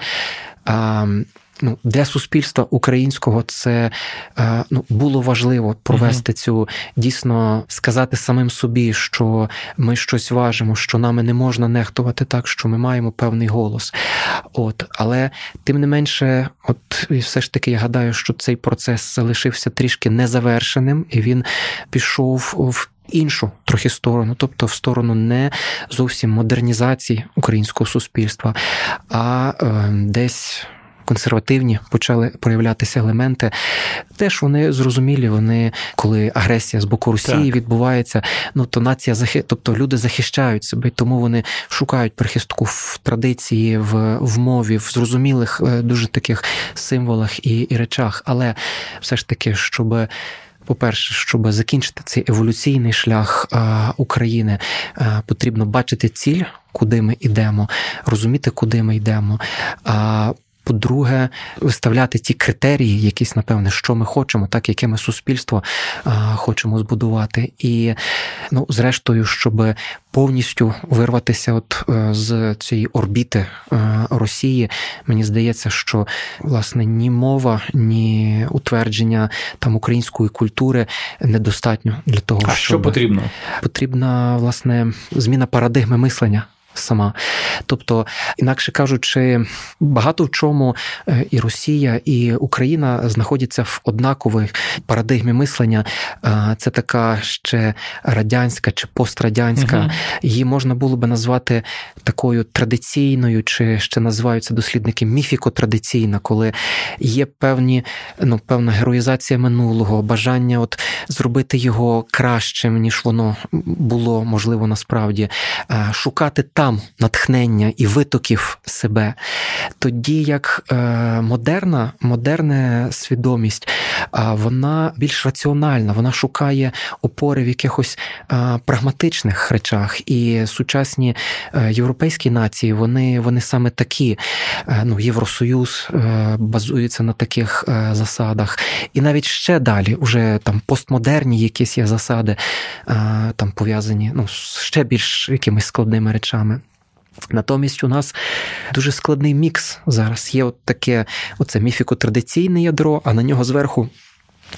ну, для суспільства українського це е, ну, було важливо провести uh-huh. цю дійсно сказати самим собі, що ми щось важимо, що нами не можна нехтувати так, що ми маємо певний голос. От, Але тим не менше, от і все ж таки я гадаю, що цей процес залишився трішки незавершеним, і він пішов в. Іншу трохи сторону, тобто в сторону не зовсім модернізації українського суспільства, а е, десь консервативні почали проявлятися елементи. Теж вони зрозумілі. Вони, коли агресія з боку Росії так. відбувається, ну то нація захи... тобто люди захищають себе, тому вони шукають прихистку в традиції, в в мові, в зрозумілих е, дуже таких символах і, і речах. Але все ж таки, щоб. По-перше, щоб закінчити цей еволюційний шлях а, України, а, потрібно бачити ціль, куди ми йдемо, розуміти, куди ми йдемо. А по-друге, виставляти ті критерії, якісь, напевне, що ми хочемо, так яке ми суспільство а, хочемо збудувати. І, ну, зрештою, щоб повністю вирватися от е, з цієї орбіти е, Росії, мені здається, що власне ні мова, ні утвердження там української культури недостатньо для того, а щоб... що потрібно. Потрібна власне зміна парадигми мислення сама. Тобто, інакше кажучи, багато в чому е, і Росія, і Україна знаходяться в однаковій парадигмі мислення. Е, це така ще радянська чи пострадянська. Угу. Її можна було би назвати такою традиційною, чи ще називаються дослідники міфіко-традиційна, коли є певні, ну, певна героїзація минулого, бажання от зробити його кращим, ніж воно було можливо насправді, е, шукати там там натхнення і витоків себе, тоді як е, модерна, модерна свідомість, вона більш раціональна, вона шукає опори в якихось е, прагматичних речах. І сучасні е, європейські нації, вони вони саме такі. Ну, Євросоюз базується на таких засадах. І навіть ще далі, вже там постмодерні якісь є засади, там пов'язані ну, ще більш якимись складними речами. Натомість у нас дуже складний мікс зараз. Є от таке оце міфіко-традиційне ядро, а на нього зверху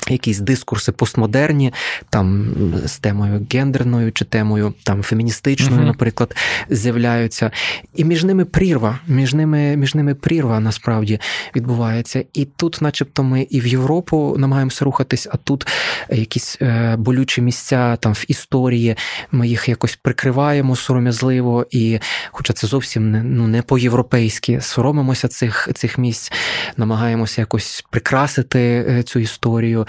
якісь дискурси постмодерні, там з темою гендерною чи темою там феміністичною, uh-huh. наприклад, з'являються. І між ними прірва, між ними між ними прірва насправді відбувається. І тут, начебто, ми і в Європу намагаємося рухатись, а тут якісь е, болючі місця там в історії, ми їх якось прикриваємо сором'язливо, і, хоча це зовсім не ну не по-європейськи, соромимося цих цих місць, намагаємося якось прикрасити е, цю історію.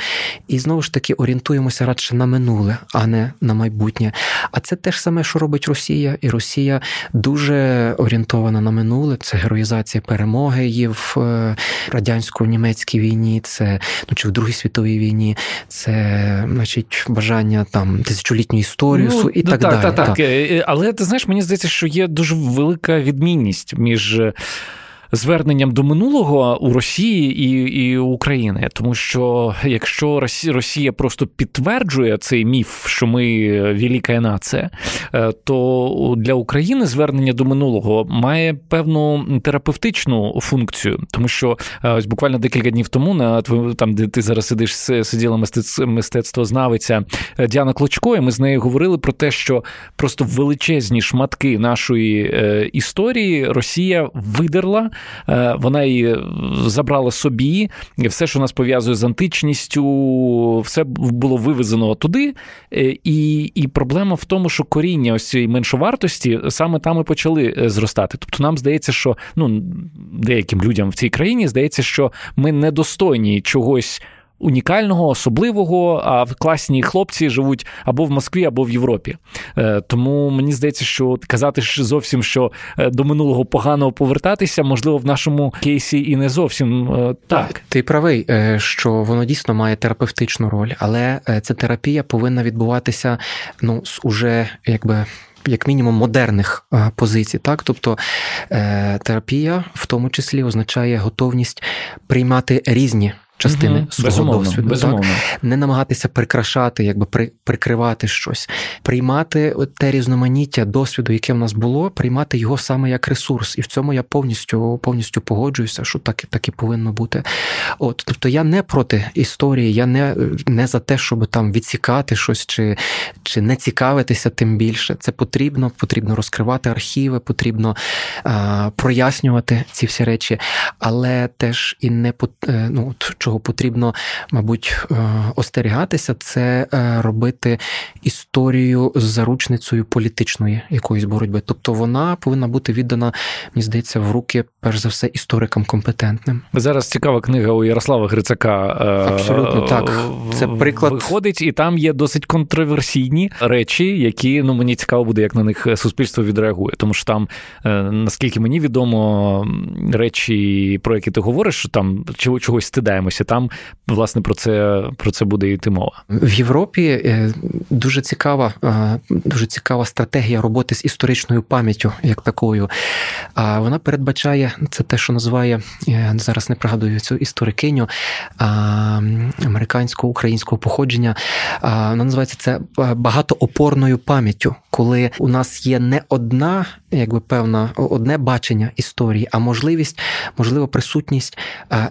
І знову ж таки орієнтуємося радше на минуле, а не на майбутнє. А це те ж саме, що робить Росія, і Росія дуже орієнтована на минуле. Це героїзація перемоги її в е, радянсько-німецькій війні, це ну чи в Другій світовій війні, це значить бажання там тисячолітню історію ну, і ну, так, так далі. Так, так, так. Е, але ти знаєш, мені здається, що є дуже велика відмінність між зверненням до минулого у Росії і і України, тому що якщо Росія просто підтверджує цей міф, що ми велика нація, е, то для України звернення до минулого має певну терапевтичну функцію, тому що е, ось буквально декілька днів тому на там, де ти зараз сидиш, сиділа мистецтвознавиця е, Діана Клочко, і ми з нею говорили про те, що просто величезні шматки нашої історії Росія видерла. Е, вона її забрала собі, все, що нас пов'язує з античністю, все було вивезено туди. Е, і і проблема в тому, що коріння ось цієї меншовартості саме там і почали е, зростати. Тобто нам здається, що ну деяким людям в цій країні здається, що ми недостойні чогось унікального, особливого, а класні хлопці живуть або в Москві, або в Європі. Е, тому мені здається, що казати зовсім, що е, до минулого поганого повертатися, можливо, в нашому кейсі і не зовсім е, так. Ти правий, що воно дійсно має терапевтичну роль, але ця терапія повинна відбуватися ну, з уже якби. Як мінімум модерних позицій, так тобто терапія в тому числі означає готовність приймати різні частини угу. свого безумовно, досвіду. Безумовно. Так? Не намагатися прикрашати, якби при, прикривати щось, приймати те різноманіття досвіду, яке в нас було, приймати його саме як ресурс. І в цьому я повністю повністю погоджуюся, що так, так і повинно бути. От, Тобто я не проти історії, я не не за те, щоб там відсікати щось чи чи не цікавитися тим більше. Це потрібно, потрібно розкривати архіви, потрібно а, прояснювати ці всі речі, але теж і не е, ну, от, чого потрібно, мабуть, е, остерігатися, це е, робити історію з заручницею політичної якоїсь боротьби. Тобто вона повинна бути віддана, мені здається, в руки, перш за все, історикам компетентним. Зараз цікава книга у Ярослава Грицака. Е, Абсолютно так. Це приклад виходить, і там є досить контроверсійні речі, які ну мені цікаво буде, як на них суспільство відреагує. Тому що там, наскільки мені відомо, речі, про які ти говориш, що там чогось стидаємося дивишся, там власне про це про це буде йти мова. В Європі е, дуже цікава, е, дуже цікава стратегія роботи з історичною пам'яттю, як такою. А вона передбачає це те, що називає я зараз не пригадую цю історикиню американського українського походження. Вона називається це е, багатоопорною пам'яттю, коли у нас є не одна, якби певна, одне бачення історії, а можливість, можливо, присутність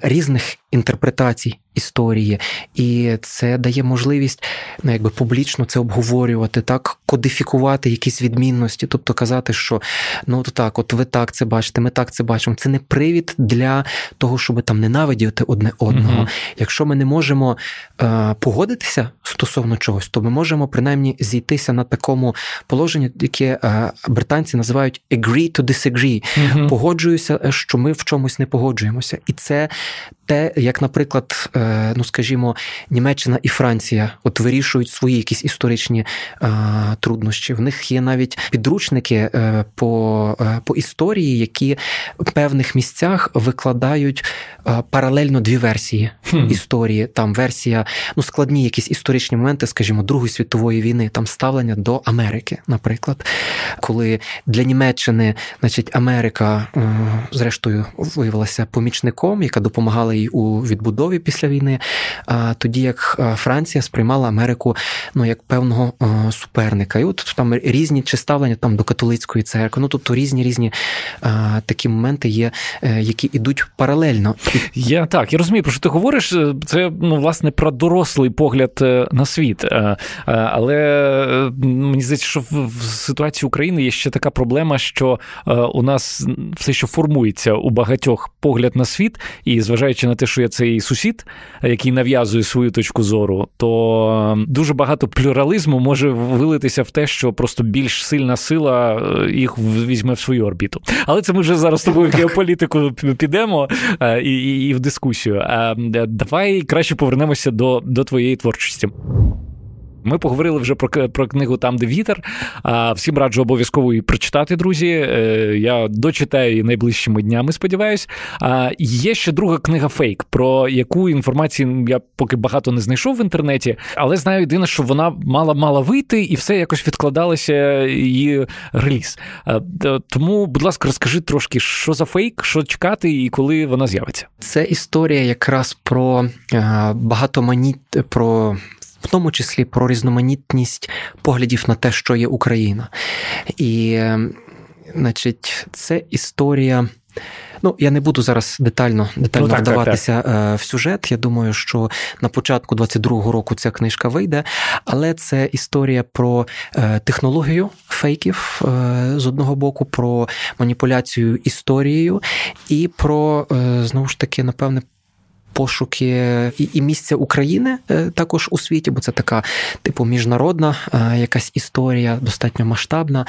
різних інтерпретацій історії, і це дає можливість ну, якби публічно це обговорювати, так кодифікувати якісь відмінності, тобто казати, що ну то так, от ви так це бачите, ми так це бачимо. Це не привід для того, щоб там ненавидіти одне одного. uh Якщо ми не можемо е, погодитися стосовно чогось, то ми можемо принаймні зійтися на такому положенні, яке е, британці називають agree to disagree. uh Погоджуюся, що ми в чомусь не погоджуємося, і це те, як, наприклад. Е, ну скажімо, Німеччина і Франція от вирішують свої якісь історичні е, труднощі. В них є навіть підручники е, по по історії, які в певних місцях викладають паралельно дві версії хм. історії. Там версія, ну складні якісь історичні моменти, скажімо, Другої світової війни, там ставлення до Америки, наприклад, коли для Німеччини, значить, Америка, зрештою, виявилася помічником, яка допомагала їй у відбудові після війни, тоді як Франція сприймала Америку ну, як певного суперника. І от там різні чи ставлення там до католицької церкви. Ну тобто різні різні такі моменти є, е, які йдуть паралельно. Я так я розумію, про що ти говориш. Це ну власне про дорослий погляд е, на світ. Е, але мені здається, що в ситуації України є ще така проблема, що у нас все, що формується у багатьох погляд на світ, і зважаючи на те, що я цей сусід, який нав'язує свою точку зору, то дуже багато плюралізму може вилитися в те, що просто більш сильна сила їх візьме в свою орбіту. Але це ми вже зараз з тобою в геополітику підемо і, і, і в дискусію. Давай краще повернемося до, до твоєї творчості. Ми поговорили вже про про книгу Там, де вітер. А всім раджу обов'язково її прочитати, друзі. Е, я дочитаю її найближчими днями, сподіваюсь. А є ще друга книга Фейк, про яку інформації я поки багато не знайшов в інтернеті, але знаю єдине, що вона мала мала вийти, і все якось відкладалося її реліз. Тому, будь ласка, розкажи трошки, що за фейк, що чекати, і коли вона з'явиться. Це історія якраз про багатоманіт про в тому числі про різноманітність поглядів на те, що є Україна. І, ем, значить, це історія. Ну, я не буду зараз детально детально ну, так, вдаватися так, так. Е, в сюжет. Я думаю, що на початку 22-го року ця книжка вийде, але це історія про е, технологію фейків е, з одного боку, про маніпуляцію історією і про знову ж таки, напевне пошуки і і місця України е, також у світі, бо це така типу міжнародна е, якась історія, достатньо масштабна,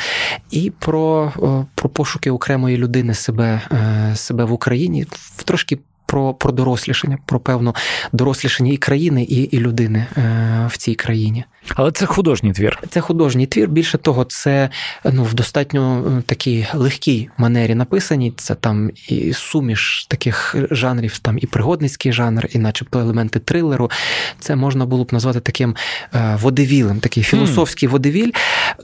і про про пошуки окремої людини себе, е, себе в Україні в трошки про про дорослішання, про певно дорослішання і країни, і і людини е, в цій країні. Але це художній твір. Це художній твір. Більше того, це ну в достатньо е, такій легкій манері написані. Це там і суміш таких жанрів, там і пригодницький жанр, і, начебто, елементи трилеру. Це можна було б назвати таким е, водевілем, такий філософський mm. водевіль,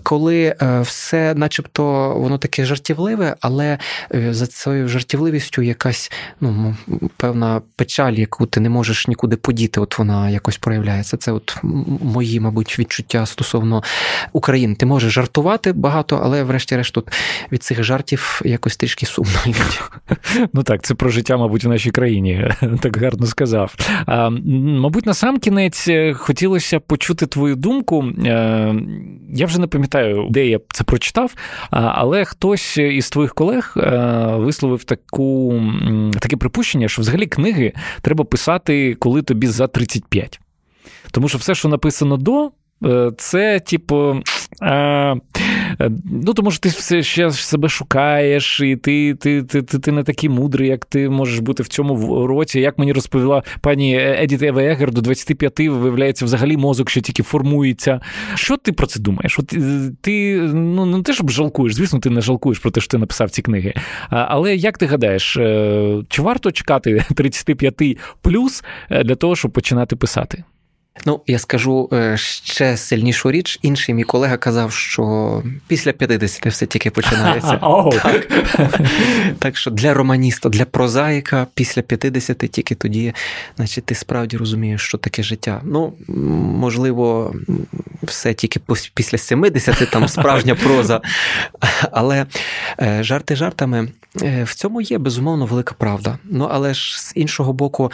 коли все, начебто, воно таке жартівливе, але за цією жартівливістю якась ну певна печаль, яку ти не можеш нікуди подіти, от вона якось проявляється. Це от мої, мабуть, відчуття стосовно України. Ти можеш жартувати багато, але врешті-решт тут від цих жартів якось трішки сумно. Ну так, це про життя, мабуть, у нашій країні, так гарно сказав. А, Мабуть, на сам кінець е, хотілося почути твою думку. Е, я вже не пам'ятаю, де я це прочитав, але хтось із твоїх колег е, висловив таку таке припущення, що взагалі книги треба писати, коли тобі за 35. Тому що все, що написано до, це, типу, а, е, ну, тому що ти все ще себе шукаєш, і ти ти, ти, ти, ти не такий мудрий, як ти можеш бути в цьому році. Як мені розповіла пані Едіт Евегер, до 25 виявляється взагалі мозок, що тільки формується. Що ти про це думаєш? От е, Ти ну, не те, щоб жалкуєш, звісно, ти не жалкуєш про те, що ти написав ці книги. Але як ти гадаєш, е, чи варто чекати 35 плюс для того, щоб починати писати? Ну, я скажу е, ще сильнішу річ. Інший мій колега казав, що після 50 все тільки починається. Так. так що для романіста, для прозаїка після 50 тільки тоді, значить, ти справді розумієш, що таке життя. Ну, можливо, все тільки після 70 там справжня проза. Але е, жарти жартами в цьому є безумовно велика правда. Ну, але ж з іншого боку,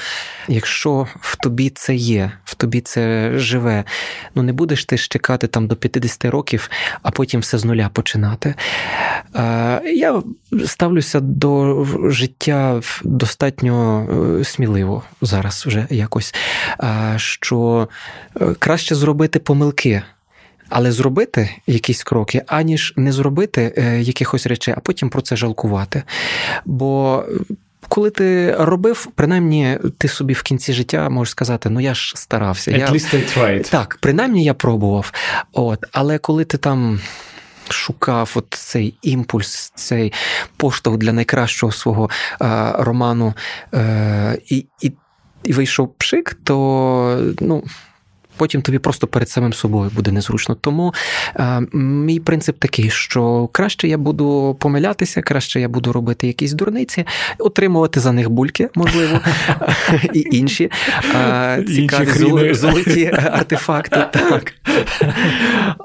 якщо в тобі це є, в тобі це живе. Ну не будеш ти ж чекати там до 50 років, а потім все з нуля починати. Я ставлюся до життя достатньо е, сміливо зараз вже якось. Що е, краще зробити помилки. Але зробити якісь кроки, аніж не зробити е, якихось речей, а потім про це жалкувати. Бо коли ти робив, принаймні ти собі в кінці життя можеш сказати, ну я ж старався. At я... least I tried. Так, принаймні я пробував. От, Але коли ти там. Шукав от цей імпульс, цей поштовх для найкращого свого е, роману, е, і і, і вийшов пшик, то ну, потім тобі просто перед самим собою буде незручно. Тому е, мій принцип такий, що краще я буду помилятися, краще я буду робити якісь дурниці, отримувати за них бульки, можливо, і інші е, цікаві золоті артефакти. Так.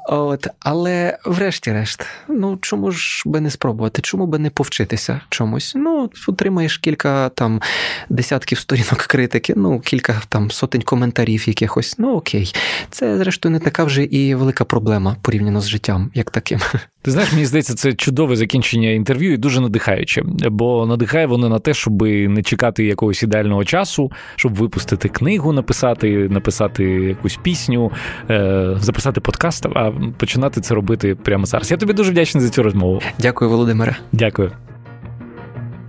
От, Але, врешті-решт, ну чому ж би не спробувати? Чому би не повчитися чомусь? Ну, отримаєш кілька там десятків сторінок критики, ну, кілька там сотень коментарів якихось. Ну окей, це зрештою не така вже і велика проблема порівняно з життям, як таким. Ти знаєш, мені здається, це чудове закінчення інтерв'ю і дуже надихаюче, бо надихає воно на те, щоб не чекати якогось ідеального часу, щоб випустити книгу, написати, написати якусь пісню, е, записати подкаст, а починати це робити прямо зараз. Я тобі дуже вдячний за цю розмову. Дякую, Володимире. Дякую.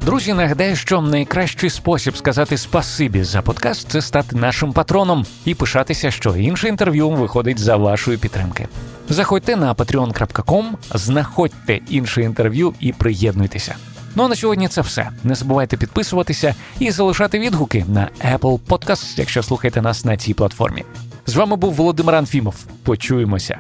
Друзі, нагадаю, що найкращий спосіб сказати спасибі за подкаст це стати нашим патроном і пишатися, що інше інтерв'ю виходить за вашої підтримки. Заходьте на patreon.com, знаходьте інше інтерв'ю і приєднуйтеся. Ну а на сьогодні це все. Не забувайте підписуватися і залишати відгуки на Apple Podcast, якщо слухаєте нас на цій платформі. З вами був Володимир Анфімов. Почуємося.